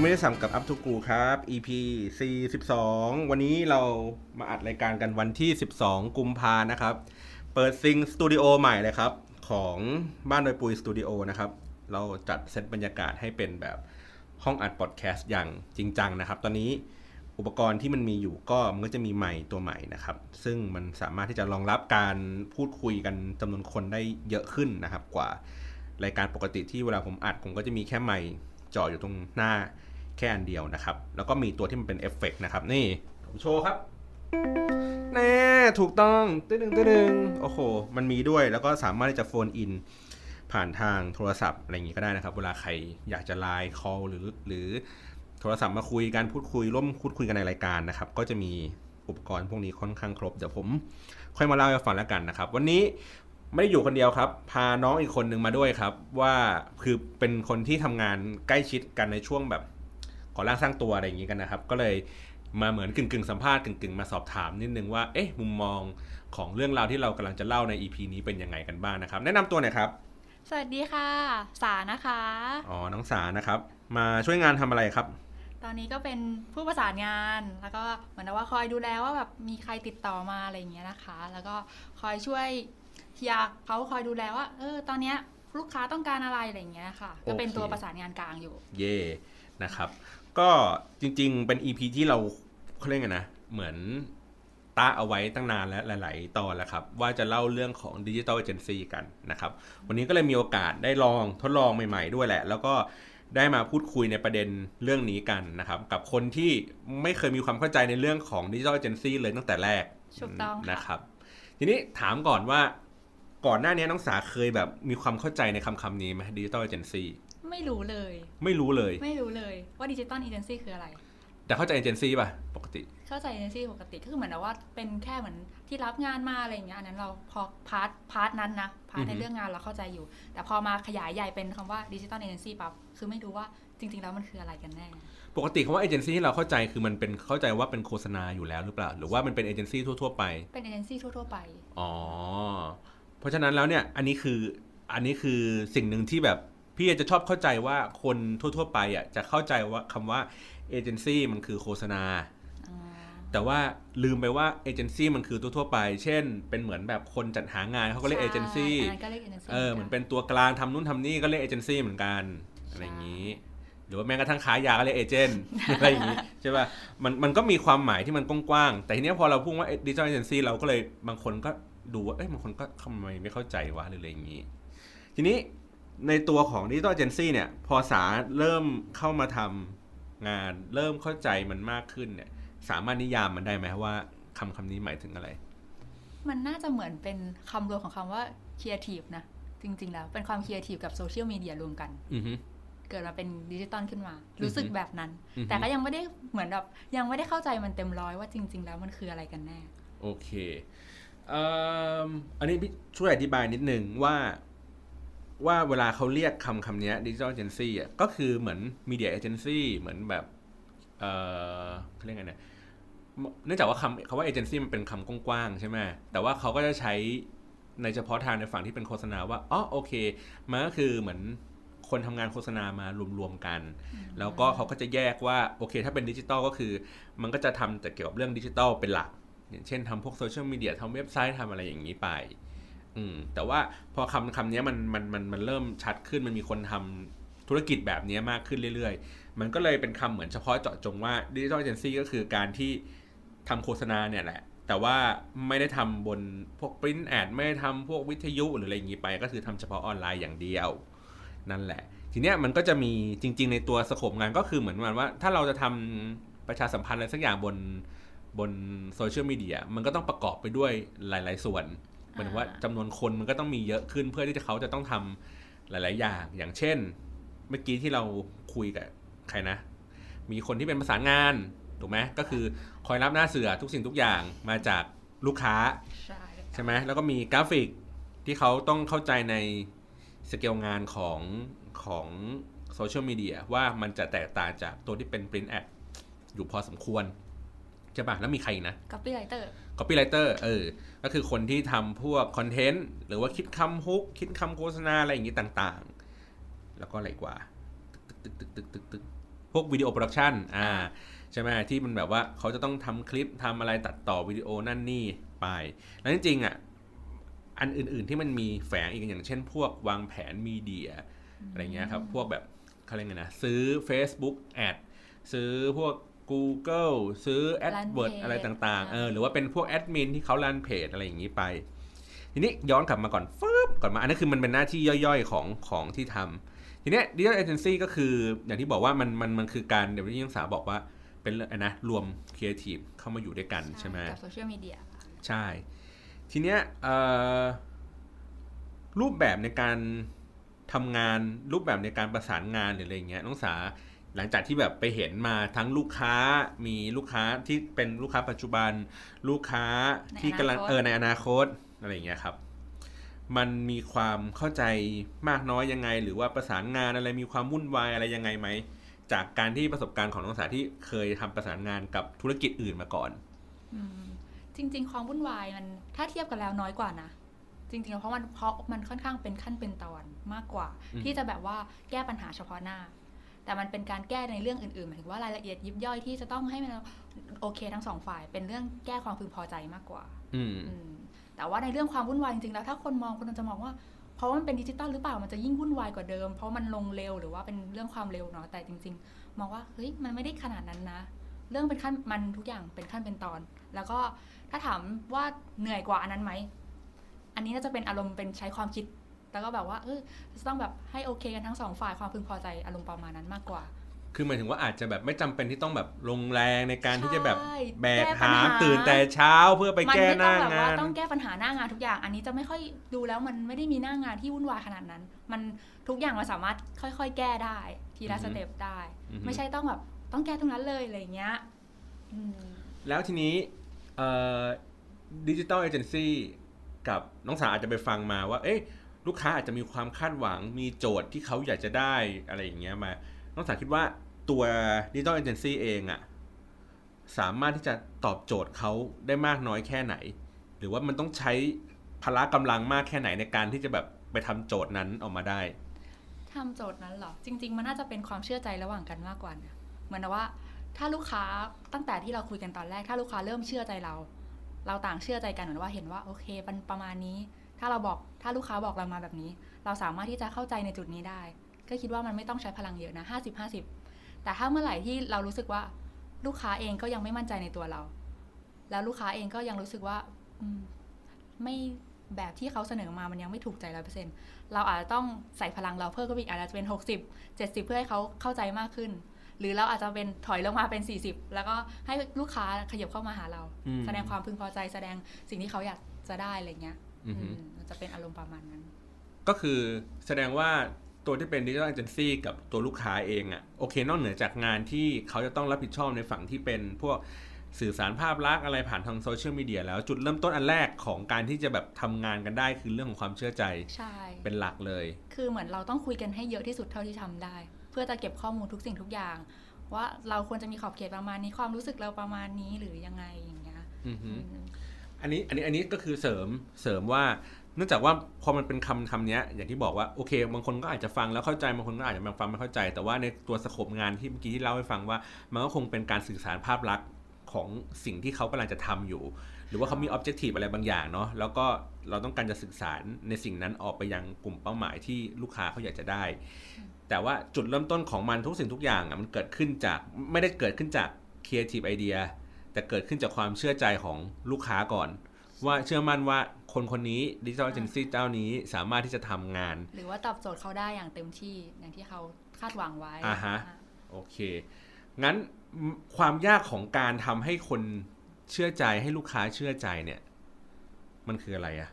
ยไม่ได้สัมกับอัพทูกูครับ EP 42วันนี้เรามาอัดรายการกันวันที่ 12 กุมภานะครับ เปิดซิงสตูดิโอใหม่เลยครับ ของบ้านโดยปุยสตูดิโอนะครับ เราจัดเซตบรรยากาศให้เป็นแบบห้องอัดพอดแคสต์อย่างจริงจังนะครับ ตอนนี้อุปกรณ์ที่มันมีอยู่ก็มันก็จะมีไมค์ตัวใหม่นะครับ ซึ่งมันสามารถที่จะรองรับการพูดคุยกันจำนวนคนได้เยอะขึ้นนะครับ กว่ารายการปกติที่เวลาผมอัดผมก็จะมีแค่ไมค์จ่ออยู่ตรงหน้า แค่อันเดียวนะครับ แล้วก็มีตัวที่มันเป็นเอฟเฟกต์นะครับ นี่ผมโชว์ครับแน่ถูกต้องตึ้งตึ้งโอ้โห มันมีด้วยแล้วก็สามารถที่จะ phone in ผ่านทางโทรศัพท์อะไรอย่างงี้ก็ได้นะครับ เวลาใครอยากจะ LINE call หรือหรือโทรศัพท์มาคุยกันพูดคุยร่วมพูดคุยกันในรายการนะครับ ก็จะมีอุปกรณ์พวกนี้ค่อนข้างครบ เดี๋ยวผมค่อยมาเล่าให้ฟังแล้วกันนะครับ วันนี้ไม่ได้อยู่คนเดียวครับ พาน้องอีกคนหนึ่งมาด้วยครับ ว่าคือเป็นคนที่ทำงานใกล้ชิดกันในช่วงแบบ ก่อร่างสร้างตัวอะไรอย่างงี้กันนะครับ ก็เลยมาเหมือนกึ่งกึ่งๆสัมภาษณ์กึ่งกึ่งๆมาสอบถามนิดนึงว่าเอ๊ะมุมมองของเรื่องราวที่เรากำลังจะเล่าใน EP นี้เป็นยังไงกันบ้างนะครับ แนะนำตัวหน่อยครับ สวัสดีค่ะ สานะคะอ๋อน้องสานะครับ มาช่วยงานทำอะไรครับ ตอนนี้ก็เป็นผู้ประสานงานแล้วก็เหมือนกับว่าคอยดูแลว่าแบบมีใครติดต่อมาอะไรอย่างเงี้ยนะคะ แล้วก็คอยช่วยเฮียเขาคอยดูแลว่าเออตอนเนี้ยลูกค้าต้องการอะไรอะไรอย่างเงี้ยค่ะ ก็เป็นโอเคตัวประสานงานกลางอยู่ เย่นะครับ ก็จริง ๆ เป็น EP ที่เราเขาเรียกไงนะ เหมือนตาเอาไว้ตั้งนานแล้วหลาย ๆ ตอนแล้วครับ ว่าจะเล่าเรื่องของดิจิ t a ลเอเจนซี่กันนะครับ วันนี้ก็เลยมีโอกาสได้ลองทดลองใหม่ ๆ ด้วยแหละ แล้วก็ได้มาพูดคุยในประเด็นเรื่องนี้กันนะครับ กับคนที่ไม่เคยมีความเข้าใจในเรื่องของดิจิ t a ลเอเจนซี่เลยตั้งแต่แรกถูกต้องค่ะนะครับ ทีนี้ถามก่อนว่าก่อนหน้านี้น้องสาเคยแบบมีความเข้าใจในคำคำๆนี้ไหมดิจิ t a ลเอเจนซี่ ไม่รู้เลย ไม่รู้เลย ไม่รู้เลยว่า digital agency คืออะไร แต่เข้าใจเอเจนซี่ป่ะ ปกติ เข้าใจเอเจนซี่ปกติก็คือเหมือนกับว่าเป็นแค่เหมือนที่รับงานมาอะไรอย่างเงี้ยอันนั้นเราพอ part part นั้นนะ part อือฮึในเรื่องงานเราเข้าใจอยู่ แต่พอมาขยายใหญ่เป็นคำว่า digital agency ปั๊บคือไม่รู้ว่าจริง ๆ แล้วมันคืออะไรกันแน่ ปกติคำว่าเอเจนซี่ที่เราเข้าใจคือมันเป็นเข้าใจว่าเป็นโฆษณาอยู่แล้วหรือเปล่า หรือว่ามันเป็นเอเจนซี่ทั่วๆไป เป็นเอเจนซี่ทั่วๆไป อ๋อ เพราะฉะนั้นแล้วเนี่ย อันนี้คือ อันนี้คือสิ่งหนึ่งที่แบบ พี่จะชอบเข้าใจว่าคนทั่ว ๆ ไปอะจะเข้าใจว่าคำว่าเอเจนซี่มันคือโฆษณา แต่ว่าลืมไปว่าเอเจนซี่มันคือทั่วๆไป เช่น เป็นเหมือนแบบคนจัดหางานเขาก็เรียกเอเจนซี่ใช่อันนั้นก็เรียกเอเจนซี่เออเหมือนเป็นตัวกลางทำนู่นทำนี่ก็เรียกเอเจนซี่เหมือนกันอะไรอย่างนี้หรือว่าแม้กระทั่งขายยาก็เรียกเอเจนต์อะไรอย่างนี้ใช่ป่ะมันมันก็มีความหมายที่มันกว้างๆแต่ทีเนี้ยพอเราพูดว่าดิจิทัลเอเจนซี่เราก็เลยบางคนก็ดูว่าเอ้ยบางคนก็ทำไมไม่เข้าใจวะหรืออะไรอย่างนี้ ทีนี้ ในตัวของดิจิทัลเอเจนซี่เนี่ย พอสาเริ่มเข้ามาทำงานเริ่มเข้าใจมันมากขึ้นเนี่ย สามารถนิยามมันได้ไหมว่าคำคำนี้หมายถึงอะไร มันน่าจะเหมือนเป็นคำรวมของคำว่า creative นะ จริง ๆ แล้ว เป็นความ creative กับโซเชียลมีเดียรวมกันอือฮึเกิดมาเป็นดิจิตอลขึ้นมา รู้สึกแบบนั้นอือฮึแต่ก็ยังไม่ได้เหมือนแบบยังไม่ได้เข้าใจมันเต็มร้อยว่าจริง ๆ แล้วมันคืออะไรกันแน่ โอเคเอิ่มอันนี้พี่ช่วยอธิบายนิดนึงว่า ว่าเวลาเขาเรียกคำคำนี้ digital agency อะก็คือเหมือน media agency เหมือนแบบเออเขาเรียกไงเนี่ยเนื่องจากว่าคำคำว่าเอเจนซี่มันเป็นคำกว้างๆใช่ไหมแต่ว่าเขาก็จะใช้ในเฉพาะทางในฝั่งที่เป็นโฆษณาว่าอ๋อโอเคมันก็คือเหมือนคนทำงานโฆษณามารวมๆกัน แล้วก็เขาก็จะแยกว่าโอเค ถ้าเป็นดิจิตอลก็คือ มันก็จะทำแต่เกี่ยวกับเรื่องดิจิตอลเป็นหลักอย่างเช่นทำพวกโซเชียลมีเดียทำเว็บไซต์ทำอะไรอย่างนี้ไป อืมแต่ว่าพอคำคำนี้มันมันมันมันเริ่มชัดขึ้นมันมีคนทำธุรกิจแบบนี้มากขึ้นเรื่อยๆ มันก็เลยเป็นคำเหมือนเฉพาะเจาะจงว่า digital agency ก็คือการที่ทำโฆษณาเนี่ยแหละ แต่ว่าไม่ได้ทำบนพวก print ad ไม่ได้ทำพวกวิทยุหรืออะไรอย่างนี้ไป ก็คือทำเฉพาะออนไลน์อย่างเดียว นั่นแหละ ทีเนี้ยมันก็จะมีจริง ๆ ในตัว scope งานก็คือเหมือนประมาณว่า ถ้าเราจะทำประชาสัมพันธ์อะไรสักอย่างบนบนโซเชียลมีเดียมันก็ต้องประกอบไปด้วยหลาย ๆ ส่วน หมายถึงว่าจำนวนคนมันก็ต้องมีเยอะขึ้นเพื่อที่จะเขาจะต้องทำหลาย ๆ อย่าง อย่างเช่น เมื่อกี้ที่เราคุยกับใครนะ มีคนที่เป็นประสานงานถูกไหมก็คือคอยรับหน้าเสือทุกสิ่งทุกอย่างมาจากลูกค้าใช่ใช่ไหมแล้วก็มีกราฟิกที่เขาต้องเข้าใจในสเกลงานของของโซเชียลมีเดียว่ามันจะแตกต่างจากตัวที่เป็น print ad อยู่พอสมควร ใช่ปะแล้วมีใครอีกนะ copywriter copywriter เออ ก็คือคนที่ทำพวกคอนเทนต์หรือว่าคิดคำ hook คิดคำโฆษณาอะไรอย่างนี้ต่างๆ แล้วก็อะไรกว่าตึกตึกตึกตึกตึกตึกพวกวิดีโอโปรดักชันอ่าใช่ไหมที่มันแบบว่าเขาจะต้องทำคลิปทำอะไรตัดต่อวิดีโอนั่นนี่ไป แล้วจริงๆอะอันอื่น ๆที่มันมีแฝงอีกอย่างเช่น พวกวางแผนมีเดียอะไรเงี้ยครับ พวกแบบเขาเรียกไงนะ ซื้อ Facebook Ad ซื้อพวก Google ซื้อ AdWords อะไรต่างๆเออหรือว่าเป็นพวกแอดมินที่เขารันเพจอะไรอย่างนี้ไป ทีนี้ย้อนกลับมาก่อนฟึบก่อนมาอันนี้คือมันเป็นหน้าที่ย่อยๆของของที่ทำทีเนี้ย digital agency ก็คืออย่างที่บอกว่ามันมันมันคือการเดี๋ยวที่น้องสาบอกว่าเป็นนะรวมครีเอทีฟเข้ามาอยู่ด้วยกันใช่ไหมกับโซเชียลมีเดียใช่ ทีเนี้ยรูปแบบในการทำงานรูปแบบในการประสานงานหรืออะไรเงี้ยน้องสา หลังจากที่แบบไปเห็นมาทั้งลูกค้ามีลูกค้าที่เป็นลูกค้าปัจจุบัน ลูกค้าที่กำลังเออในอนาคตอะไรเงี้ยครับ มันมีความเข้าใจมากน้อยยังไง หรือว่าประสานงานอะไรมีความวุ่นวายอะไรยังไงไหมจากการที่ประสบการณ์ของน้องสาที่เคยทำประสานงานกับธุรกิจอื่นมาก่อนจริง ๆ ความวุ่นวายมันถ้าเทียบกันแล้วน้อยกว่านะจริงๆ เพราะมันเพราะมันค่อนข้างเป็นขั้นเป็นตอนมากกว่า ที่จะแบบว่าแก้ปัญหาเฉพาะหน้า แต่มันเป็นการแก้ในเรื่องอื่นๆหมายถึงว่ารายละเอียดยิบย่อยที่จะต้องให้มันโอเคทั้งสองฝ่าย เป็นเรื่องแก้ความพึงพอใจมากกว่า อืแต่ว่าในเรื่องความวุ่นวายจริงๆแล้วถ้าคนมองคนจะมองว่าเพราะมันเป็นดิจิตอลหรือเปล่ามันจะยิ่งวุ่นวายกว่าเดิม เพราะมันลงเร็วหรือว่าเป็นเรื่องความเร็วเนาะแต่จริง ๆ มองว่าเฮ้ยมันไม่ได้ขนาดนั้นนะ เรื่องเป็นขั้นมันทุกอย่างเป็นขั้นเป็นตอน แล้วก็ถ้าถามว่าเหนื่อยกว่าอันนั้นไหมอันนี้น่าจะเป็นอารมณ์เป็นใช้ความคิด แล้วก็แบบว่าเออจะต้องแบบให้โอเคกันทั้งสองฝ่ายความพึงพอใจอารมณ์ประมาณนั้นมากกว่า คือหมายถึงว่าอาจจะแบบไม่จำเป็นที่ต้องแบบลงแรงในการที่จะแบบแบกหาตื่นแต่เช้าเพื่อไปแก้หน้างานต้องแก้ปัญหาหน้างานทุกอย่าง อันนี้จะไม่ค่อยดูแล้วมันไม่ได้มีหน้างานที่วุ่นวายขนาดนั้น มันทุกอย่างมันสามารถค่อย ๆ แก้ได้ ทีละ step ได้ ไม่ใช่ต้องแบบต้องแก้ตรงนั้นเลยอะไรเงี้ยแล้วทีนี้ digital agency กับน้องสาอาจจะไปฟังมาว่า เอ๊ะ ลูกค้าอาจจะมีความคาดหวังมีโจทย์ที่เขาอยากจะได้อะไรอย่างเงี้ยมาน้องสาคิดว่าตัว digital agency เองอะสามารถที่จะตอบโจทย์เขาได้มากน้อยแค่ไหน หรือว่ามันต้องใช้พละกำลังมากแค่ไหนในการที่จะแบบไปทำโจทย์นั้นออกมาได้ทำโจทย์นั้นหรอ จริง ๆ มันน่าจะเป็นความเชื่อใจระหว่างกันมากกว่านะเหมือนว่า ถ้าลูกค้าตั้งแต่ที่เราคุยกันตอนแรก ถ้าลูกค้าเริ่มเชื่อใจเรา เราต่างเชื่อใจกันเหมือนว่าเห็นว่าโอเคมันประมาณนี้ ถ้าเราบอกถ้าลูกค้าบอกเรามาแบบนี้ เราสามารถที่จะเข้าใจในจุดนี้ได้ ก็คิดว่ามันไม่ต้องใช้พลังเยอะนะห้าสิบห้าสิบแต่ถ้าเมื่อไหร่ที่เรารู้สึกว่าลูกค้าเองก็ยังไม่มั่นใจในตัวเรา แล้วลูกค้าเองก็ยังรู้สึกว่าไม่แบบที่เขาเสนอมามันยังไม่ถูกใจร้อยเปอร์เซ็นเราอาจจะต้องใส่พลังเราเพิ่มก็อีกอาจจะเป็นหกสิบเจ็ดสิบเพื่อให้เขาเข้าใจมากขึ้น หรือเราอาจจะเป็นถอยลงมาเป็น 40 แล้วก็ให้ลูกค้าขยับเข้ามาหาเรา แสดงความพึงพอใจแสดงสิ่งที่เขาอยากจะได้อะไรเงี้ย จะเป็นอารมณ์ประมาณนั้น ก็คือแสดงว่าตัวที่เป็นดิจิทัลเอเจนซี่กับตัวลูกค้าเองอะ่ะโอเคนอกเหนือจากงานที่เขาจะต้องรับผิดชอบในฝั่งที่เป็นพวกสื่อสารภาพลักษณ์อะไรผ่านทางโซเชียลมีเดียแล้วจุดเริ่มต้นอันแรกของการที่จะแบบทำงานกันได้คือเรื่องของความเชื่อใจใช่เป็นหลักเลย คือเหมือนเราต้องคุยกันให้เยอะที่สุดเท่าที่ทำได้ เพื่อจะเก็บข้อมูลทุกสิ่งทุกอย่าง ว่าเราควรจะมีขอบเขตประมาณนี้ความรู้สึกเราประมาณนี้หรือยังไงอย่างเงี้ย อันนี้อันนี้อันนี้ก็คือเสริมเสริมว่าเนื่องจากว่าพอมันเป็นคำคำนี้อย่างที่บอกว่าโอเค บางคนก็อาจจะฟังแล้วเข้าใจบางคนก็อาจจะฟังไม่เข้าใจ แต่ว่าในตัวสโคปงานที่เมื่อกี้ที่เล่าให้ฟังว่า มันก็คงเป็นการสื่อสารภาพลักษณ์ของสิ่งที่เขากำลังจะทำอยู่ หรือว่าเขามีออบเจกตีฟอะไรบางอย่างเนาะแล้วก็เราต้องการจะสื่อสารในสิ่งนั้นออกไปยังกลุ่มเป้าหมายที่ลูกค้าเขาอยากจะได้ แต่ว่าจุดเริ่มต้นของมันทุกสิ่งทุกอย่างอะมันเกิดขึ้นจากไม่ได้เกิดขึ้นจาก creative idea แต่เกิดขึ้นจากความเชื่อใจของลูกค้าก่อน ว่าเชื่อมั่นว่าคนคนนี้ดิจิทัลเอเจนซี่เจ้านี้สามารถที่จะทำงาน หรือว่าตอบโจทย์เขาได้อย่างเต็มที่อย่างที่เขาคาดหวังไว้อ่าฮะโอเค งั้นความยากของการทำให้คนเชื่อใจให้ลูกค้าเชื่อใจเนี่ย มันคืออะไรอะ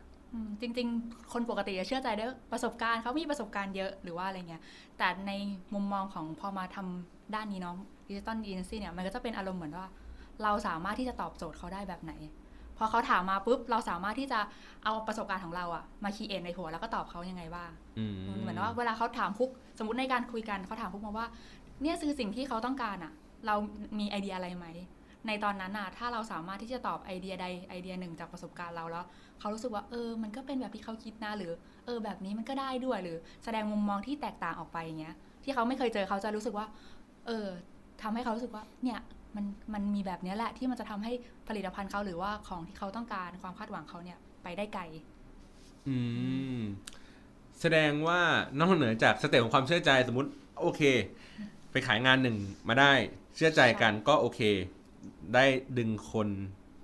จริง ๆ คนปกติจะเชื่อใจด้วยประสบการณ์เขามีประสบการณ์เยอะหรือว่าอะไรเงี้ย แต่ในมุมมองของพอมาทำด้านนี้เนาะ digital agency เนี่ย มันก็จะเป็นอารมณ์เหมือนว่า เราสามารถที่จะตอบโจทย์เขาได้แบบไหน พอเขาถามมาปุ๊บเราสามารถที่จะเอาประสบการณ์ของเราอะมาคีเอนในหัวแล้วก็ตอบเขายังไงบ้างเหมือนว่าเวลาเขาถามปุ๊บสมมติในการคุยกันเขาถามปุ๊บมาว่า เนี่ยคือสิ่งที่เขาต้องการอะเรามีไอเดียอะไรไหมในตอนนั้นอะถ้าเราสามารถที่จะตอบไอเดียใดไอเดียหนึ่งจากประสบการณ์เราแล้ว เขารู้สึกว่าเออ มันก็เป็นแบบที่เขาคิดนะหรือ เออ แบบนี้มันก็ได้ด้วยหรือ แสดงมุมมองที่แตกต่างออกไปอย่างเงี้ย ที่เขาไม่เคยเจอเขาจะรู้สึกว่า เออทำให้เขารู้สึกว่า เนี่ย มันมันมีแบบเนี้ยแหละที่มันจะทำให้ผลิตภัณฑ์เขาหรือว่าของที่เขาต้องการความคาดหวังเขาเนี่ยไปได้ไกล อืม แสดงว่านอกเหนือจาก step ของความเชื่อใจสมมติโอเค ไปขายงานหนึ่งมาได้ เชื่อใจกันก็โอเค ได้ดึงคน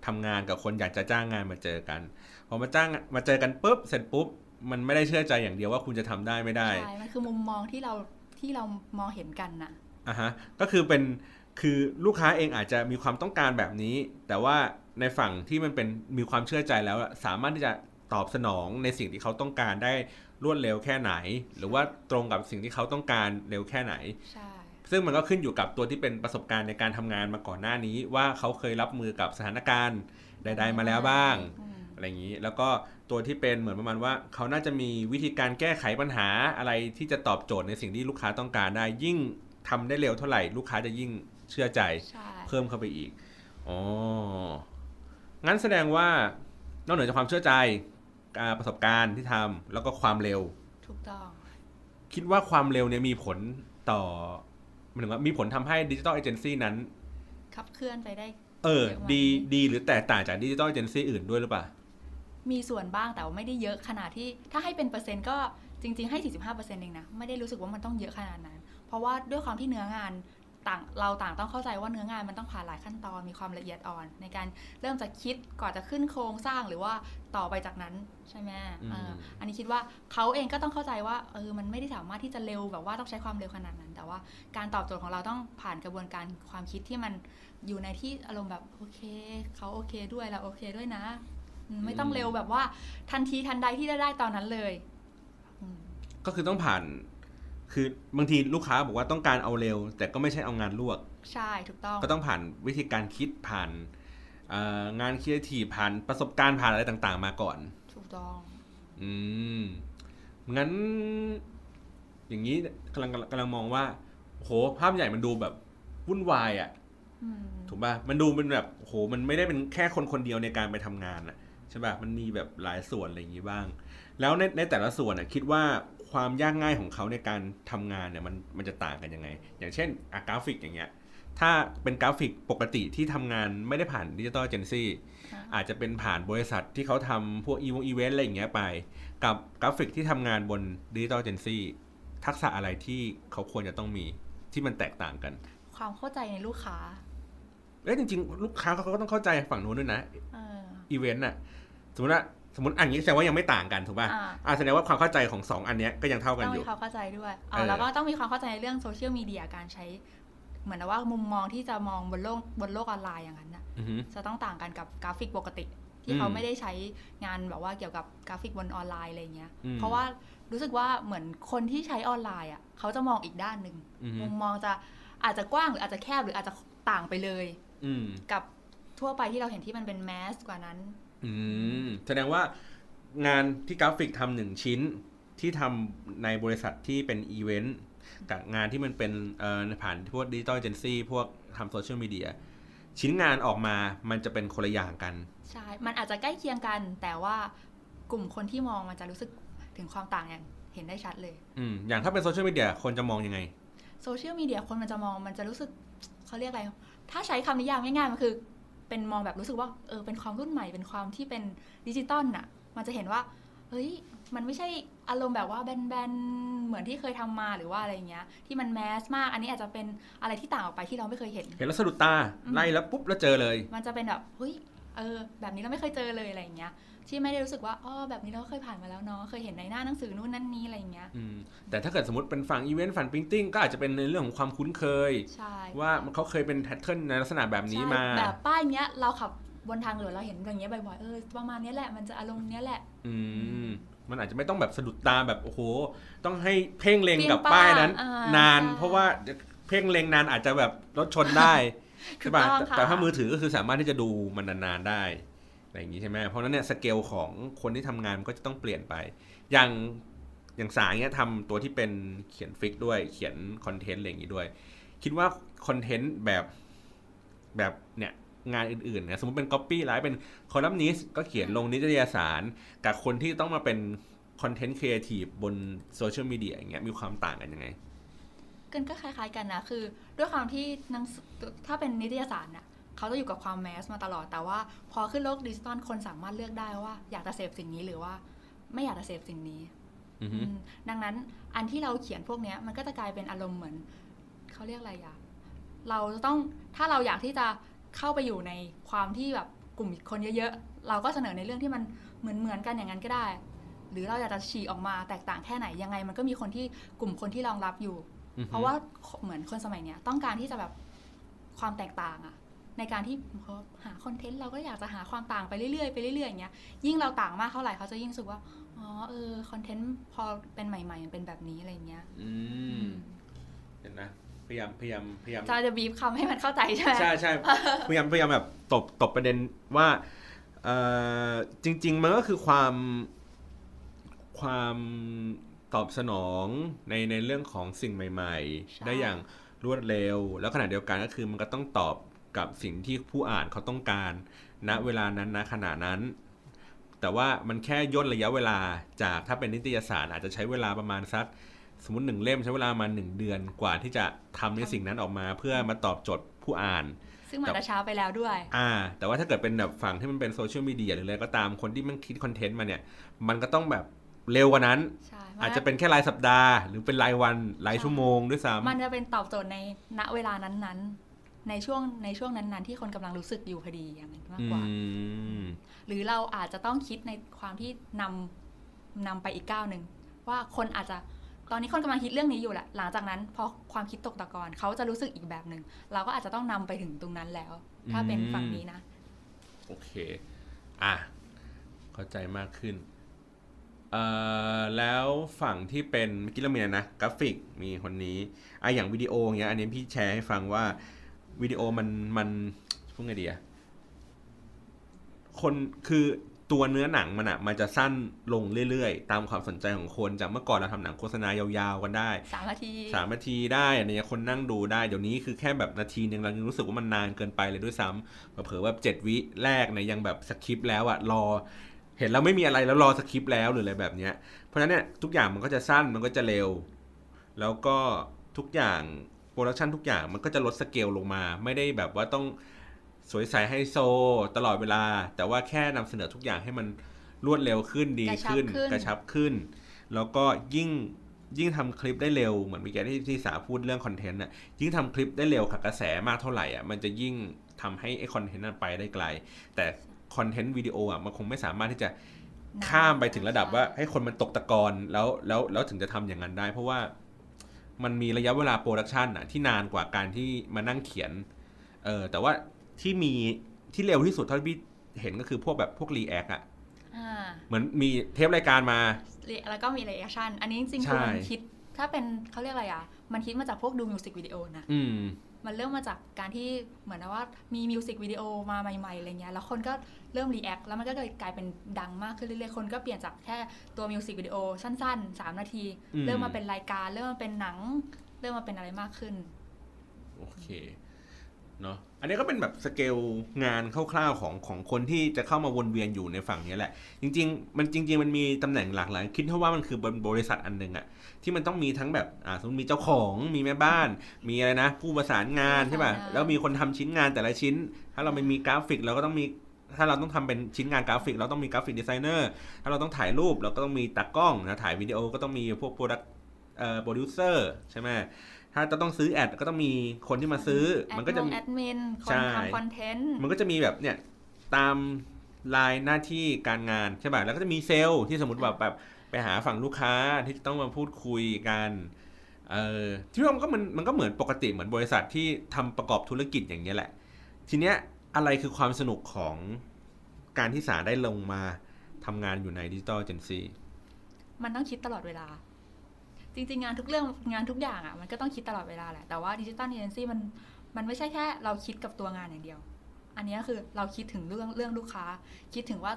ทำงานกับคนอยากจะจ้างงานมาเจอกันพอมาจ้างมาเจอกันปุ๊บเสร็จปุ๊บมันไม่ได้เชื่อใจอย่างเดียวว่าคุณจะทำได้ไม่ได้ใช่มันคือมุมมองที่เราที่เรามองเห็นกันน่ะอะฮะ ก็คือเป็น คือลูกค้าเองอาจจะมีความต้องการแบบนี้ แต่ว่าในฝั่งที่มันเป็นมีความเชื่อใจแล้วอะสามารถที่จะตอบสนองในสิ่งที่เขาต้องการได้รวดเร็วแค่ไหน หรือว่าตรงกับสิ่งที่เขาต้องการเร็วแค่ไหนใช่ซึ่งมันก็ขึ้นอยู่กับตัวที่เป็นประสบการณ์ในการทำงานมาก่อนหน้านี้ ว่าเขาเคยรับมือกับสถานการณ์ใด ๆ มาแล้วบ้างอืมอะไรอย่างนี้ แล้วก็ตัวที่เป็นเหมือนประมาณว่า เขาน่าจะมีวิธีการแก้ไขปัญหาอะไรที่จะตอบโจทย์ในสิ่งที่ลูกค้าต้องการได้ยิ่งทำได้เร็วเท่าไหร่ ลูกค้าจะยิ่ง เชื่อใจใช่เพิ่มเข้าไปอีกอ๋องั้นแสดงว่านอกเหนือจากความเชื่อใจการประสบการณ์ที่ทำแล้วก็ความเร็ว ถูกต้อง คิดว่าความเร็วเนี่ยมีผลต่อหมายถึงว่ามีผลทำให้ digital agency นั้น ขับเคลื่อนไปได้ เออเยอะไหมดีดีหรือแตกต่างจาก digital agency อื่นด้วยหรือเปล่า มีส่วนบ้างแต่ว่าไม่ได้เยอะขนาดที่ ถ้าให้เป็นเปอร์เซ็นต์ก็จริง ๆ ให้ 45เปอร์เซ็นต์เองนะ ไม่ได้รู้สึกว่ามันต้องเยอะขนาดนั้น เพราะว่าด้วยความที่เนื้องาน ต่างเราต่างต้องเข้าใจว่าเนื้องานมันต้องผ่านหลายขั้นตอนมีความละเอียดอ่อน ในการเริ่มจากคิดก่อนจะขึ้นโครงสร้างหรือว่าต่อไปจากนั้นใช่ไหมอืมเอออันนี้คิดว่าเขาเองก็ต้องเข้าใจว่าเออมันไม่ได้สามารถที่จะเร็วแบบว่าต้องใช้ความเร็วขนาดนั้น แต่ว่าการตอบโจทย์ของเราต้องผ่านกระบวนการความคิดที่มันอยู่ในที่อารมณ์แบบโอเคเขาโอเคด้วยเราโอเคด้วยนะอืมไม่ต้องเร็วแบบว่าทันทีทันใดที่ได้ได้ตอนนั้นเลยอืมก็คือต้องผ่าน คือบางทีลูกค้าบอกว่าต้องการเอาเร็ว แต่ก็ไม่ใช่เอางานลวก ใช่ถูกต้องก็ต้องผ่านวิธีการคิดผ่านเอ่องานคิดทีผ่านประสบการณ์ผ่านอะไรต่างๆ มาก่อน ถูกต้อง อืม งั้น อย่างนี้กำลังกำลังมองว่า โห ภาพใหญ่มันดูแบบวุ่นวายอะ่ะอืมถูกป่ะ มันดูเป็นแบบโห มันไม่ได้เป็นแค่คนคนเดียวในการไปทำงานอะใช่ป่ะ มันมีแบบหลายส่วนอะไรอย่างนี้บ้าง แล้วในในแต่ละส่วนอะคิดว่า ความยากง่ายของเขาในการทำงานเนี่ยมันมันจะต่างกันยังไง อย่างเช่นอะกราฟิกอย่างเงี้ยถ้าเป็นกราฟิกปกติที่ทำงานไม่ได้ผ่าน digital agency อะอาจจะเป็นผ่านบริษัทที่เขาทำพวกอีวงอีเวนต์อะไรอย่างเงี้ยไป กับกราฟิกที่ทำงานบน digital agency ทักษะอะไรที่เขาควรจะต้องมีที่มันแตกต่างกัน ความเข้าใจในลูกค้าเอ้ยจริง ๆ ลูกค้าเขาก็ต้องเข้าใจฝั่งนู้นด้วยนะเอออีเวนต์น่ะสมมติว่า สมมติอันนี้แสดงว่ายังไม่ต่างกันถูกป่ะอ่าอ่าแสดงว่าความเข้าใจของสองอันเนี้ยก็ยังเท่ากันต้องอมียู่ความเข้าใจด้วยเออ่าอแล้วก็ต้องมีความเข้าใจในเรื่องโซเชียลมีเดียการใช้ เหมือนว่ามุมมองที่จะมองบนโลกบนโลกออนไลน์อย่างนั้นนะอือฮึจะต้องต่างกันกับกราฟิกปกติ ที่อืมเขาไม่ได้ใช้งานแบบว่าเกี่ยวกับกราฟิกบนออนไลน์อะไรเงี้ยอืมเพราะว่ารู้สึกว่าเหมือนคนที่ใช้ออนไลน์อะเขาจะมองอีกด้านหนึ่งอือฮึมุมมองจะอาจจะกว้างหรืออาจจะแคบหรืออาจจะต่างไปเลยอืมกับทั่วไปที่เราเห็นที่มันเป็น mass กว่านั้น อืมแสดงว่างานที่กราฟิกทำหนึ่งชิ้นที่ทำในบริษัทที่เป็นอีเวนต์กับงานที่มันเป็นเอ่อผ่านพวก digital agency พวกทำโซเชียลมีเดียชิ้นงานออกมามันจะเป็นคนละอย่างกัน ใช่ มันอาจจะใกล้เคียงกัน แต่ว่ากลุ่มคนที่มองมันจะรู้สึกถึงความต่างอย่างเห็นได้ชัดเลย อืมอย่างถ้าเป็นโซเชียลมีเดียคนจะมองยังไง โซเชียลมีเดียคนมันจะมองมันจะรู้สึกเขาเรียกอะไร ถ้าใช้คำนิยามง่ายๆ มันคือ เป็นมองแบบรู้สึกว่าเออเป็นความรุ่นใหม่เป็นความที่เป็นดิจิตอลน่ะ มันจะเห็นว่าเฮ้ยมันไม่ใช่อารมณ์แบบว่าแบนๆเหมือนที่เคยทำมาหรือว่าอะไรเงี้ย ที่มัน mass มากอันนี้อาจจะเป็นอะไรที่ต่างออกไปที่เราไม่เคยเห็น เห็นแล้วสะดุดตาอืมไล่แล้วปุ๊บแล้วเจอเลย มันจะเป็นแบบเฮ้ยเออแบบนี้เราไม่เคยเจอเลยอะไรอย่างเงี้ย ที่ไม่ได้รู้สึกว่าอ๋อแบบนี้เราก็เคยผ่านมาแล้วเนาะเคยเห็นในหน้าหนังสือนู่นนั่นนี่อะไรอย่างเงี้ยอืมแต่ถ้าเกิดสมมติเป็นฝั่งอีเวนต์ฝั่ง printing ก็อาจจะเป็นในเรื่องของความคุ้นเคยใช่ว่าเขาเคยเป็นแพทเทิร์นในลักษณะแบบนี้มาใช่แบบป้ายเนี้ยเราขับบนทางด่วนเราเห็นอย่างเงี้ยบ่อยๆเออประมาณเนี้ยแหละมันจะอารมณ์เนี้ยแหละ อืมมันอาจจะไม่ต้องแบบสะดุดตาแบบโอ้โห ต้องให้เพ่งเล็งกับเปรี้ยงป้ายนั้นป้างนานอ่าใช่เพราะว่าเพ่งเล็งนานอาจจะแบบรถชนได้ถูใช่กป่ะต้องแต่ค่ะแต่ถ้ามือถือก็คือสามารถที่จะดูมันนานๆได้ อะไรอย่างนี้ใช่ไหมเพราะนั้นเนี่ยสเกลของคนที่ทำงานมันก็จะต้องเปลี่ยนไปอย่างอย่างสายเนี้ยทำตัวที่เป็นเขียน fic ด้วยเขียน content อะไรอย่างนี้ด้วย คิดว่า content แบบแบบเนี่ยงานอื่นๆเนี่ยสมมติเป็น Copy ไลฟ์เป็นคอลัมนิสก็เขียนลงนิตยสาร กับคนที่ต้องมาเป็น content creative บนโซเชียลมีเดียอย่างเงี้ยมีความต่างกันยังไงกันก็คล้ายๆกันนะ คือด้วยความที่นังถ้าเป็นนิตยสารนะ เขาจะอยู่กับความ mass มาตลอด แต่ว่าพอขึ้นโลกดิจิตอลคนสามารถเลือกได้ว่า อยากจะเสพสิ่งนี้หรือว่า ไม่อยากจะเสพสิ่งนี้อือฮึอืมดังนั้นอันที่เราเขียนพวกเนี้ยมันก็จะกลายเป็นอารมณ์เหมือนเขาเรียกอะไรอะเราจะต้องถ้าเราอยากที่จะเข้าไปอยู่ในความที่แบบกลุ่มคนเยอะๆ เราก็เสนอในเรื่องที่มันเหมือนเหมือนๆกันอย่างนั้นก็ได้ หรือเราอยากจะฉีกออกมาแตกต่างแค่ไหนยังไง มันก็มีคนที่กลุ่มคนที่รองรับอยู่อือฮึเพราะว่าเหมือนคนสมัยเนี้ยต้องการที่จะแบบความแตกต่างอะ ในการที่เขาหาคอนเทนต์เราก็อยากจะหาความต่างไปเรื่อยๆไปเรื่อยๆอย่างเงี้ยยิ่งเราต่างมากเท่าไหร่เขาจะยิ่งรู้สึกว่าอ๋อเออคอนเทนต์พอเป็นใหม่ๆมันเป็นแบบนี้อะไรเงี้ยอืมเห็นนะพยายามพยายามพยายามจะจะบีบคำให้มันเข้าใจใช่ไหมใช่ใช่พยายามพยายามแบบตบตบประเด็นว่าเอ่อจริง ๆ มันก็คือความความตอบสนองในในเรื่องของสิ่งใหม่ใช่ๆได้อย่างรวดเร็ว แล้วขณะเดียวกันก็คือมันก็ต้องตอบ กับสิ่งที่ผู้อ่านเขาต้องการณเวลานั้นณขณะนั้น แต่ว่ามันแค่ย่นระยะเวลาจากถ้าเป็นนิตยสารอาจจะใช้เวลาประมาณสักสมมติหนึ่งเล่มใช้เวลามาหนึ่งเดือนกว่าที่จะทำในสิ่งนั้นออกมา เพื่อมาตอบโจทย์ผู้อ่าน ซึ่งมันจะช้าไปแล้วด้วย อ่า แต่ว่าถ้าเกิดเป็นแบบฝั่งที่มันเป็นโซเชียลมีเดียหรืออะไรก็ตามคนที่มันคิดคอนเทนต์มาเนี่ย มันก็ต้องแบบเร็วกว่านั้นใช่อาจจะเป็นแค่รายสัปดาห์ หรือเป็นรายวันรายชั่วโมงด้วยซ้ำมันจะเป็นตอบโจทย์ในณเวลานั้นๆ ในช่วงในช่วงนั้นๆ ที่คนกำลังรู้สึกอยู่พอดีอย่างนั้นมากอืกว่ามหรือเราอาจจะต้องคิดในความที่นำนำไปอีกก้าวหนึ่งว่าคนอาจจะตอนนี้คนกำลังคิดเรื่องนี้อยู่แหละ หลังจากนั้นพอความคิดตกตะกอนเขาจะรู้สึกอีกแบบหนึ่งเราก็อาจจะต้องนำไปถึงตรงนั้นแล้ว ถ้าเป็นฝั่งนี้นะ โอเค อะ เข้าใจมากขึ้นเอ่อแล้วฝั่งที่เป็นเมื่อกี้เรามีอะไรนะกราฟิกมีคนนี้อะอย่างวิดีโออย่างเงี้ย อันนี้พี่แชร์ให้ฟังว่า วิดีโอมันมันพูดไงดีอะคนคือตัวเนื้อหนังมันอะมันจะสั้นลงเรื่อยๆ ตามความสนใจของคนจากเมื่อก่อนเราทำหนังโฆษณายาวๆกันได้สามนาทีสามนาทีได้อันนี้คนนั่งดูได้เดี๋ยวนี้คือแค่แบบนาทีหนึ่งเรายังรู้สึกว่ามันนานเกินไปเลยด้วยซ้ำเผลอๆแบบเจ็ดวิแรกเนี่ยยังแบบ skip แล้วอะรอ เห็นแล้วไม่มีอะไรแล้วรอ skip แล้วหรืออะไรแบบเนี้ยเพราะฉะนั้นเนี่ยทุกอย่างมันก็จะสั้นมันก็จะเร็ว แล้วก็ทุกอย่าง production ทุกอย่างมันก็จะลดสเกลลงมา ไม่ได้แบบว่าต้องสวยใสไฮโซตลอดเวลา แต่ว่าแค่นำเสนอทุกอย่างให้มันรวดเร็วขึ้นดีขึ้น กระชับขึ้นกระชับขึ้นแล้วก็ยิ่งยิ่งทำคลิปได้เร็วเหมือนเมื่อกี้ที่ที่สาพูดเรื่อง content น่ะยิ่งทำคลิปได้เร็วกับกระแสมากเท่าไหร่อะมันจะยิ่งทำให้ไอ content นั้นไปได้ไกล แต่ content วิดีโออะมันคงไม่สามารถที่จะข้ามไปถึงระดับว่าให้คนมันตกตะกอนแล้วแล้วแล้วถึงจะทำอย่างนั้นได้ เพราะว่า มันมีระยะเวลา production อะที่นานกว่าการที่มานั่งเขียน เออแต่ว่าที่มีที่เร็วที่สุดเท่าที่พี่เห็นก็คือพวกแบบพวก react อะอ่าเหมือนมีเทปรายการมา แล้วก็มี reaction อันนี้จริงๆใช่คือมันคิด ถ้าเป็นเขาเรียกอะไรอะมันคิดมาจากพวกดู music video นะอื มมันเริ่มมาจากการที่เหมือนว่ามี music video มาใหม่ๆอะไรเงี้ยแล้วคนก็เริ่ม react แล้วมันก็เลยกลายเป็นดังมากขึ้นเรื่อยๆคนก็เปลี่ยนจากแค่ตัว music video สั้นๆ 3 นาทีอืมเริ่มมาเป็นรายการ เริ่มมาเป็นหนัง เริ่มมาเป็นอะไรมากขึ้นโอเคเนาะอันนี้ก็เป็นแบบสเกลงานคร่าวๆของของคนที่จะเข้ามาวนเวียนอยู่ในฝั่งนี้แหละ จริง ๆ มันจริง ๆ มันมีตำแหน่งหลากหลายคิดเท่าว่ามันคือบริษัทอันหนึ่งอะ ที่มันต้องมีทั้งแบบอ่าสมมติมีเจ้าของมีแม่บ้าน มีอะไรนะ ผู้ประสานงานใช่ป่ะผู้ประสานงานแล้วมีคนทำชิ้นงานแต่ละชิ้น ถ้าเราไม่มีกราฟิกเราก็ต้องมีถ้าเราต้องทำเป็นชิ้นงานกราฟิก เราต้องมี graphic designer ถ้าเราต้องถ่ายรูปเราก็ต้องมีตากล้องนะถ่ายวิดีโอก็ต้องมีพวก product เอ่อโปรดิวเซอร์ใช่ไหมถ้าจะต้องซื้อ ad ก็ต้องมีคนที่มาซื้อ มันก็จะแอดมินคใช่นทำ content มันก็จะมีแบบเนี่ยตามสายหน้าที่การงานใช่ป่ะแล้วก็จะมีเซลล์ที่สมมติแบบแบบ ไปหาฝั่งลูกค้าที่ต้องมาพูดคุยกันเออที่ว่ามันก็มันมันก็เหมือนปกติเหมือนบริษัทที่ทำประกอบธุรกิจอย่างเงี้ยแหละ ทีเนี้ยอะไรคือความสนุกของการที่สาได้ลงมาทำงานอยู่ใน digital agencyมันต้องคิดตลอดเวลา จริง ๆ งานทุกเรื่องงานทุกอย่างอะมันก็ต้องคิดตลอดเวลาแหละ แต่ว่า digital agency มันมันไม่ใช่แค่ เราคิดกับตัวงานอย่างเดียว อันนี้คือเราคิดถึงเรื่องเรื่องลูกค้า คิดถึงว่า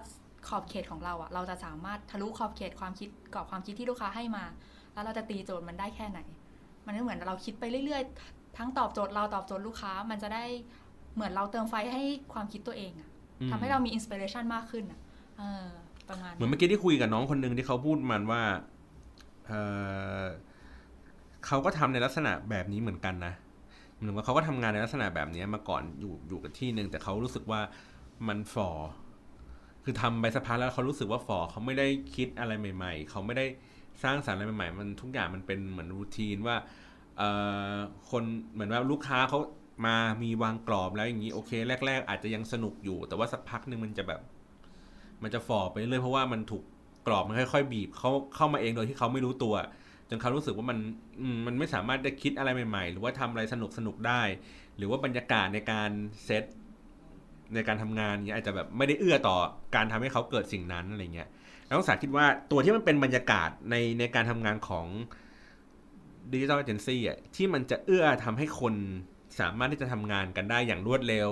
ขอบเขตของเราอะเราจะสามารถทะลุขอบเขตความคิดกรอบความคิดที่ลูกค้าให้มา แล้วเราจะตีโจทย์มันได้แค่ไหน มันก็เหมือนเราคิดไปเรื่อยๆ ทั้งตอบโจทย์เราตอบโจทย์ลูกค้า มันจะได้เหมือนเราเติมไฟให้ความคิดตัวเองอะอืมทำให้เรามี inspiration มากขึ้นอะเออประมาณเหมือนเมื่อกี้ที่คุยกับน้องคนหนึ่งที่เขาพูดมันว่าเออเขาก็ทำในลักษณะแบบนี้เหมือนกันนะเหมือนว่าเขาก็ทำงานในลักษณะแบบนี้มาก่อนอยู่อยู่กับที่หนึ่งแต่เขารู้สึกว่ามันฝ่อ คือทำไปสักพักแล้วเขารู้สึกว่าฝอเขาไม่ได้คิดอะไรใหม่ ๆ เขาไม่ได้สร้างสรรค์อะไรใหม่ๆ มันทุกอย่างมันเป็นเหมือนรูทีนว่าเอ่อคนเหมือนว่าลูกค้าเขามามีวางกรอบแล้วอย่างนี้โอเค แรก ๆ อาจจะยังสนุกอยู่ แต่ว่าสักพักหนึ่งมันจะแบบ มันจะฝ่อไปเรื่อยเพราะว่ามันถูกกรอบมันค่อยๆบีบเขาเข้ามาเองโดยที่เขาไม่รู้ตัวจนเขารู้สึกว่ามันมันไม่สามารถจะคิดอะไรใหม่ ๆ หรือว่าทำอะไรสนุกสนุกได้ หรือว่าบรรยากาศในการเซต ในการทำงานเงี้ยอาจจะแบบไม่ได้เอื้อต่อการทำให้เขาเกิดสิ่งนั้นอะไรเงี้ยนักศึกษาคิดว่าตัวที่มันเป็นบรรยากาศในในการทำงานของดิจิทัลเอเจนซี่อะที่มันจะเอื้อทำให้คนสามารถที่จะทำงานกันได้อย่างรวดเร็ว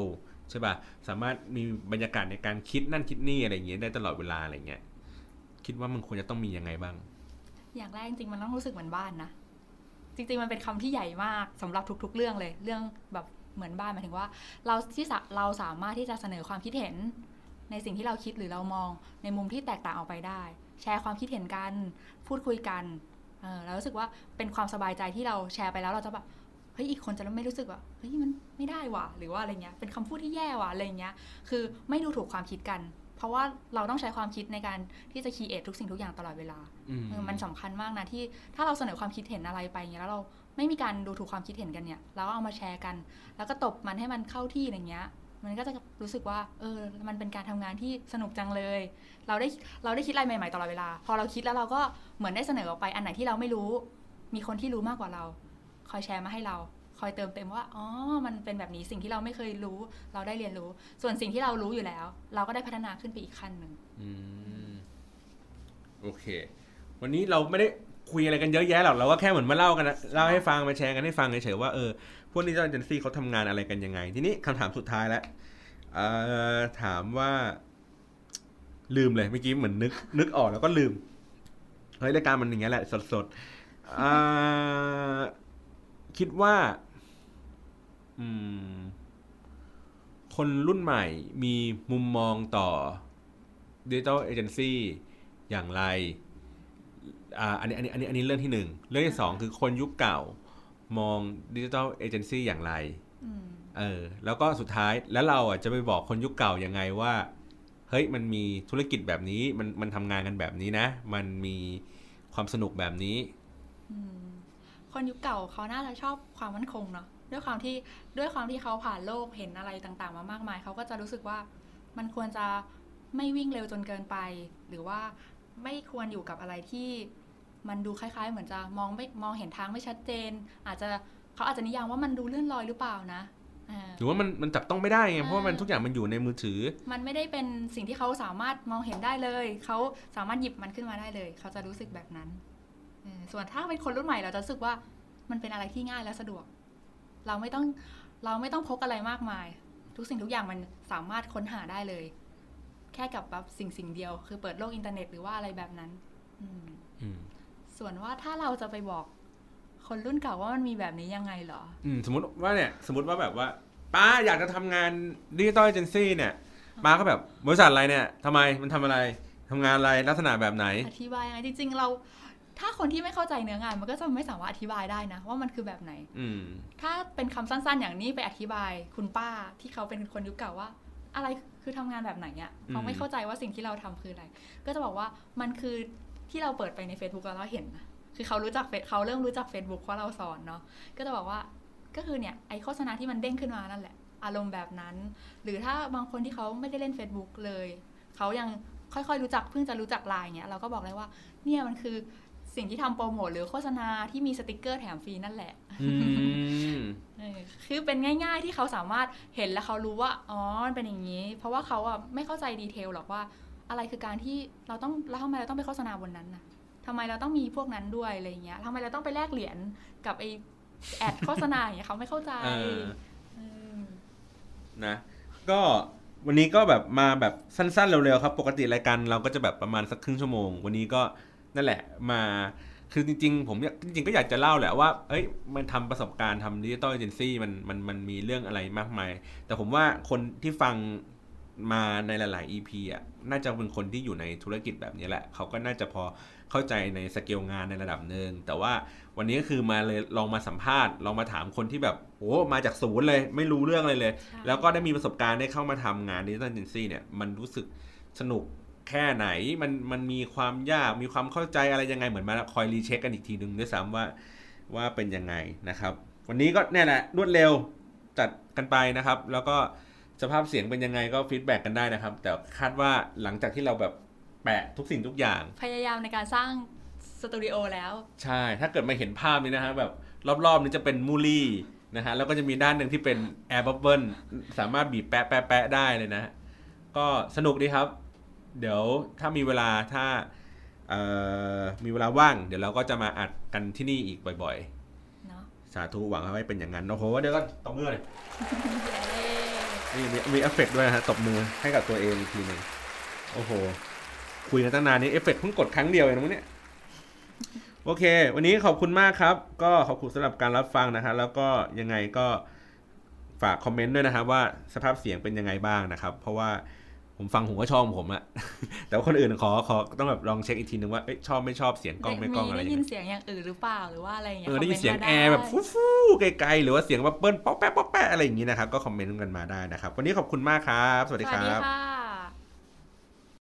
ใช่ป่ะสามารถมีบรรยากาศในการคิดนั่นคิดนี่อะไรเงี้ยได้ตลอดเวลาอะไรเงี้ยคิดว่ามันควรจะต้องมียังไงบ้าง อย่างแรกจริงๆมันต้องรู้สึกเหมือนบ้านนะจริงๆมันเป็นคำที่ใหญ่มากสำหรับทุก ๆ เรื่องเลย เรื่องแบบ เหมือนบ้านหมายถึงว่าเราที่เราสามารถที่จะเสนอความคิดเห็น ในสิ่งที่เราคิดหรือเรามองในมุมที่แตกต่างออกไปได้ แชร์ความคิดเห็นกัน พูดคุยกันเรารู้สึกว่าเป็นความสบายใจที่เราแชร์ไปแล้วเราจะแบบเฮ้ยอีกคนจะไม่รู้สึกว่าเฮ้ยมันไม่ได้ว่ะหรือว่าอะไรเงี้ยเป็นคำพูดที่แย่ว่ะอะไรเงี้ยคือไม่ดูถูกความคิดกัน ราะว่าเราต้องใช้ความคิดในการที่จะคีเอททุกสิ่งทุกอย่างตลอดเวลาอืมเออมันสำคัญมากนะที่ถ้าเราเสนอความคิดเห็นอะไรไปเงี้ยแล้วเราไม่มีการดูถูกความคิดเห็นกันเนี่ย เราก็เอามาแชร์กัน แล้วก็ตบมันให้มันเข้าที่อะไรเงี้ย มันก็จะรู้สึกว่า เออ มันเป็นการทำงานที่สนุกจังเลย เราได้เราได้คิดอะไรใหม่ๆตลอดเวลา พอเราคิดแล้วเราก็เหมือนได้เสนอออกไปอันไหนที่เราไม่รู้ มีคนที่รู้มากกว่าเรา คอยแชร์มาให้เรา คอยเติมเต็มว่าอ๋อมันเป็นแบบนี้สิ่งที่เราไม่เคยรู้ เราได้เรียนรู้ ส่วนสิ่งที่เรารู้อยู่แล้ว เราก็ได้พัฒนาขึ้นไปอีกขั้นหนึ่งโอเค วันนี้เราไม่ได้คุยอะไรกันเยอะแยะหรอกเราก็แค่เหมือนมาเล่ากันนะเล่าให้ฟังมาแชร์กันให้ฟังเฉยๆว่าเออพวกนี้เจ้าเอเจนซี่เขาทำงานอะไรกันยังไง ทีนี้คำถามสุดท้ายแล้วถามว่า ลืมเลยเมื่อกี้เหมือนนึก นึกออกแล้วก็ลืมเฮ้ยรายการมันอย่างเงี้ยแหละสดๆคิดว่า คนรุ่นใหม่มีมุมมองต่อดิจิทัลเอเจนซี่อย่างไรอ่าอันนี้อันนี้อันนี้อันนี้เรื่องที่หนึ่งเรื่องที่สองคือคนยุคเก่ามองดิจิทัลเอเจนซี่อย่างไรอืมเออแล้วก็สุดท้ายแล้วเราอะจะไปบอกคนยุคเก่ายังไงว่า เฮ้ยมันมีธุรกิจแบบนี้มันมันทำงานกันแบบนี้นะ มันมีความสนุกแบบนี้อืมคนยุคเก่าเขาน่าจะชอบความมั่นคงเนาะ ด้วยความที่ด้วยความที่เขาผ่านโลกเห็นอะไรต่างๆ มามากมายเขาก็จะรู้สึกว่ามันควรจะไม่วิ่งเร็วจนเกินไป หรือว่าไม่ควรอยู่กับอะไรที่มันดูคล้ายๆ เหมือนจะมองไม่มองเห็นทางไม่ชัดเจน อาจจะเขาอาจจะนิยามว่ามันดูเลื่อนลอยหรือเปล่านะอ่าหรือว่ามันมันจับต้องไม่ได้ไงเพราะว่ามันอ่าทุกอย่างมันอยู่ในมือถือ มันไม่ได้เป็นสิ่งที่เขาสามารถมองเห็นได้เลย เขาสามารถหยิบมันขึ้นมาได้เลย เขาจะรู้สึกแบบนั้นเออส่วนถ้าเป็นคนรุ่นใหม่เราจะรู้สึกว่ามันเป็นอะไรที่ง่ายและสะดวก เราไม่ต้องเราไม่ต้องพกอะไรมากมาย ทุกสิ่งทุกอย่างมันสามารถค้นหาได้เลย แค่กับแบบสิ่งสิ่งเดียว คือเปิดโลกอินเทอร์เน็ตหรือว่าอะไรแบบนั้นอืมอืมส่วนว่าถ้าเราจะไปบอกคนรุ่นเก่าว่ามันมีแบบนี้ยังไงเหรอ อืมสมมติว่าเนี่ย สมมติว่าแบบว่า ป้าอยากจะทำงาน digital agency เนี่ย ป้าก็แบบบริษัทอะไรเนี่ยทำไมมันทำอะไรทำงานอะไรลักษณะแบบไหน อธิบายยังไงจริง ๆ เรา ถ้าคนที่ไม่เข้าใจเนื้องานมันก็จะไม่สามารถอธิบายได้นะ ว่ามันคือแบบไหนอืมถ้าเป็นคำสั้นๆ อย่างนี้ไปอธิบายคุณป้าที่เขาเป็นคนยุคเก่าว่า อะไรคือทำงานแบบไหนอะ่ะเขาไม่เข้าใจว่าสิ่งที่เราทำคืออะไร ก็จะบอกว่ามันคือที่เราเปิดไปใน Facebook แล้วเราเห็นนะคือเขารู้จักเฟซเขาเริ่มรู้จัก Facebook เพราะเราสอนเนาะก็จะบอกว่าก็คือเนี่ยไอโฆษณาที่มันเด้งขึ้นมานั่นแหละ อารมณ์แบบนั้น หรือถ้าบางคนที่เขาไม่ได้เล่น Facebook เลย เขายังค่อยๆรู้จักเพิ่งจะรู้จักไลน์เนี่ยเราก็บอกเลยว่า เนี่ยมันคือ สิ่งที่ทำโปรโมทหรือโฆษณาที่มีสติกเกอร์แถมฟรีนั่นแหละอืมเออคือเป็นง่าย ๆที่เขาสามารถเห็นแล้วเขารู้ว่าอ๋อมันเป็นอย่างนี้ เพราะว่าเขาอะไม่เข้าใจดีเทลหรอกว่า อะไรคือการที่เราต้องแล้วทำไมเราต้องไปโฆษณาบนนั้นน่ะทำไมเราต้องมีพวกนั้นด้วยอะไรอย่างเงี้ยทำไมเราต้องไปแลกเหรียญกับไอแอดโฆษณาอย่างเงี้ยเขาไม่เข้าใจเออเออนะก็วันนี้ก็แบบมาแบบสั้นๆเร็วๆครับ ปกติรายการเราก็จะแบบประมาณสักครึ่งชั่วโมง วันนี้ก็ นั่นแหละอะคือจริงๆ ผมอยากจริงๆก็อยากจะเล่าแหละว่า เอ้ย มันทำประสบการณ์ทำ digital agency มันมันมันมีเรื่องอะไรมากมาย แต่ผมว่าคนที่ฟังมาในหลาย ๆ EP อะ น่าจะเป็นคนที่อยู่ในธุรกิจแบบนี้แหละ เขาก็น่าจะพอเข้าใจในสเกลงานในระดับหนึ่ง แต่ว่าวันนี้ก็คือมาเลยลองมาสัมภาษณ์ ลองมาถามคนที่แบบโอ้มาจากศูนย์เลย ไม่รู้เรื่องอะไรเลยใช่แล้วก็ได้มีประสบการณ์ได้เข้ามาทำงาน digital agency เนี่ย มันรู้สึกสนุก แค่ไหนมันมันมีความยากมีความเข้าใจอะไรยังไงเหมือนมาคอย recheck กันอีกทีหนึ่งด้วยซ้ำว่าว่าเป็นยังไงนะครับ วันนี้ก็เนี่ยแหละรวดเร็วจัดกันไปนะครับ แล้วก็สภาพเสียงเป็นยังไงก็ feedback กันได้นะครับ แต่คาดว่าหลังจากที่เราแบบแปะทุกสิ่งทุกอย่าง พยายามในการสร้างสตูดิโอแล้ว ใช่ ถ้าเกิดมาเห็นภาพนี้นะฮะแบบรอบๆนี้จะเป็นมูลี่นะฮะแล้วก็จะมีด้านหนึ่งที่เป็นair bubble สามารถบีบแปะแปะแปะได้เลยนะ ก็สนุกดีครับ เดี๋ยวถ้ามีเวลาถ้าเอ่อมีเวลาว่าง เดี๋ยวเราก็จะมาอัดกันที่นี่อีกบ่อยเนาะๆสาธุหวังให้เป็นอย่างนั้นโอ้โหเดี๋ยวก็ตบมือเลยเย้นี่มีมีเอฟเฟกต์ด้วยนะฮะตบมือให้กับตัวเองอีกทีหนึ่งโอ้โห คุยกันตั้งนานนี้เอฟเฟกต์เพิ่งกดครั้งเดียวเองนะมั้งเนี่ยโอเค วันนี้ขอบคุณมากครับ ก็ขอบคุณสำหรับการรับฟังนะฮะแล้วก็ยังไงก็ฝากคอมเมนต์ด้วยนะครับว่าสภาพเสียงเป็นยังไงบ้างนะครับ เพราะว่า ผมฟังผมก็ชอบของผมอะแต่ว่าคนอื่นขอขอต้องแบบลองเช็คอีกทีนึงว่าเอ้ยชอบไม่ชอบเสียงกล้องไม่กล้องอะไรได้ยังยิไงนเสียงอย่างอื่นหรือเปล่าหรือว่าอะไรอย่างเงี้เอยอได้ยินคมมต์เสียงมาแอร์แบบได้ฟูฟูไกลๆหรือว่าเสียงแบบเบิ้ลป๊อกแป๊ะป๊อกแป๊ะอะไรอย่างนี้นะครับก็คอมเมนต์กันมาได้นะครับ วันนี้ขอบคุณมากครับ สวัสดีสควัสดีรับค่ะ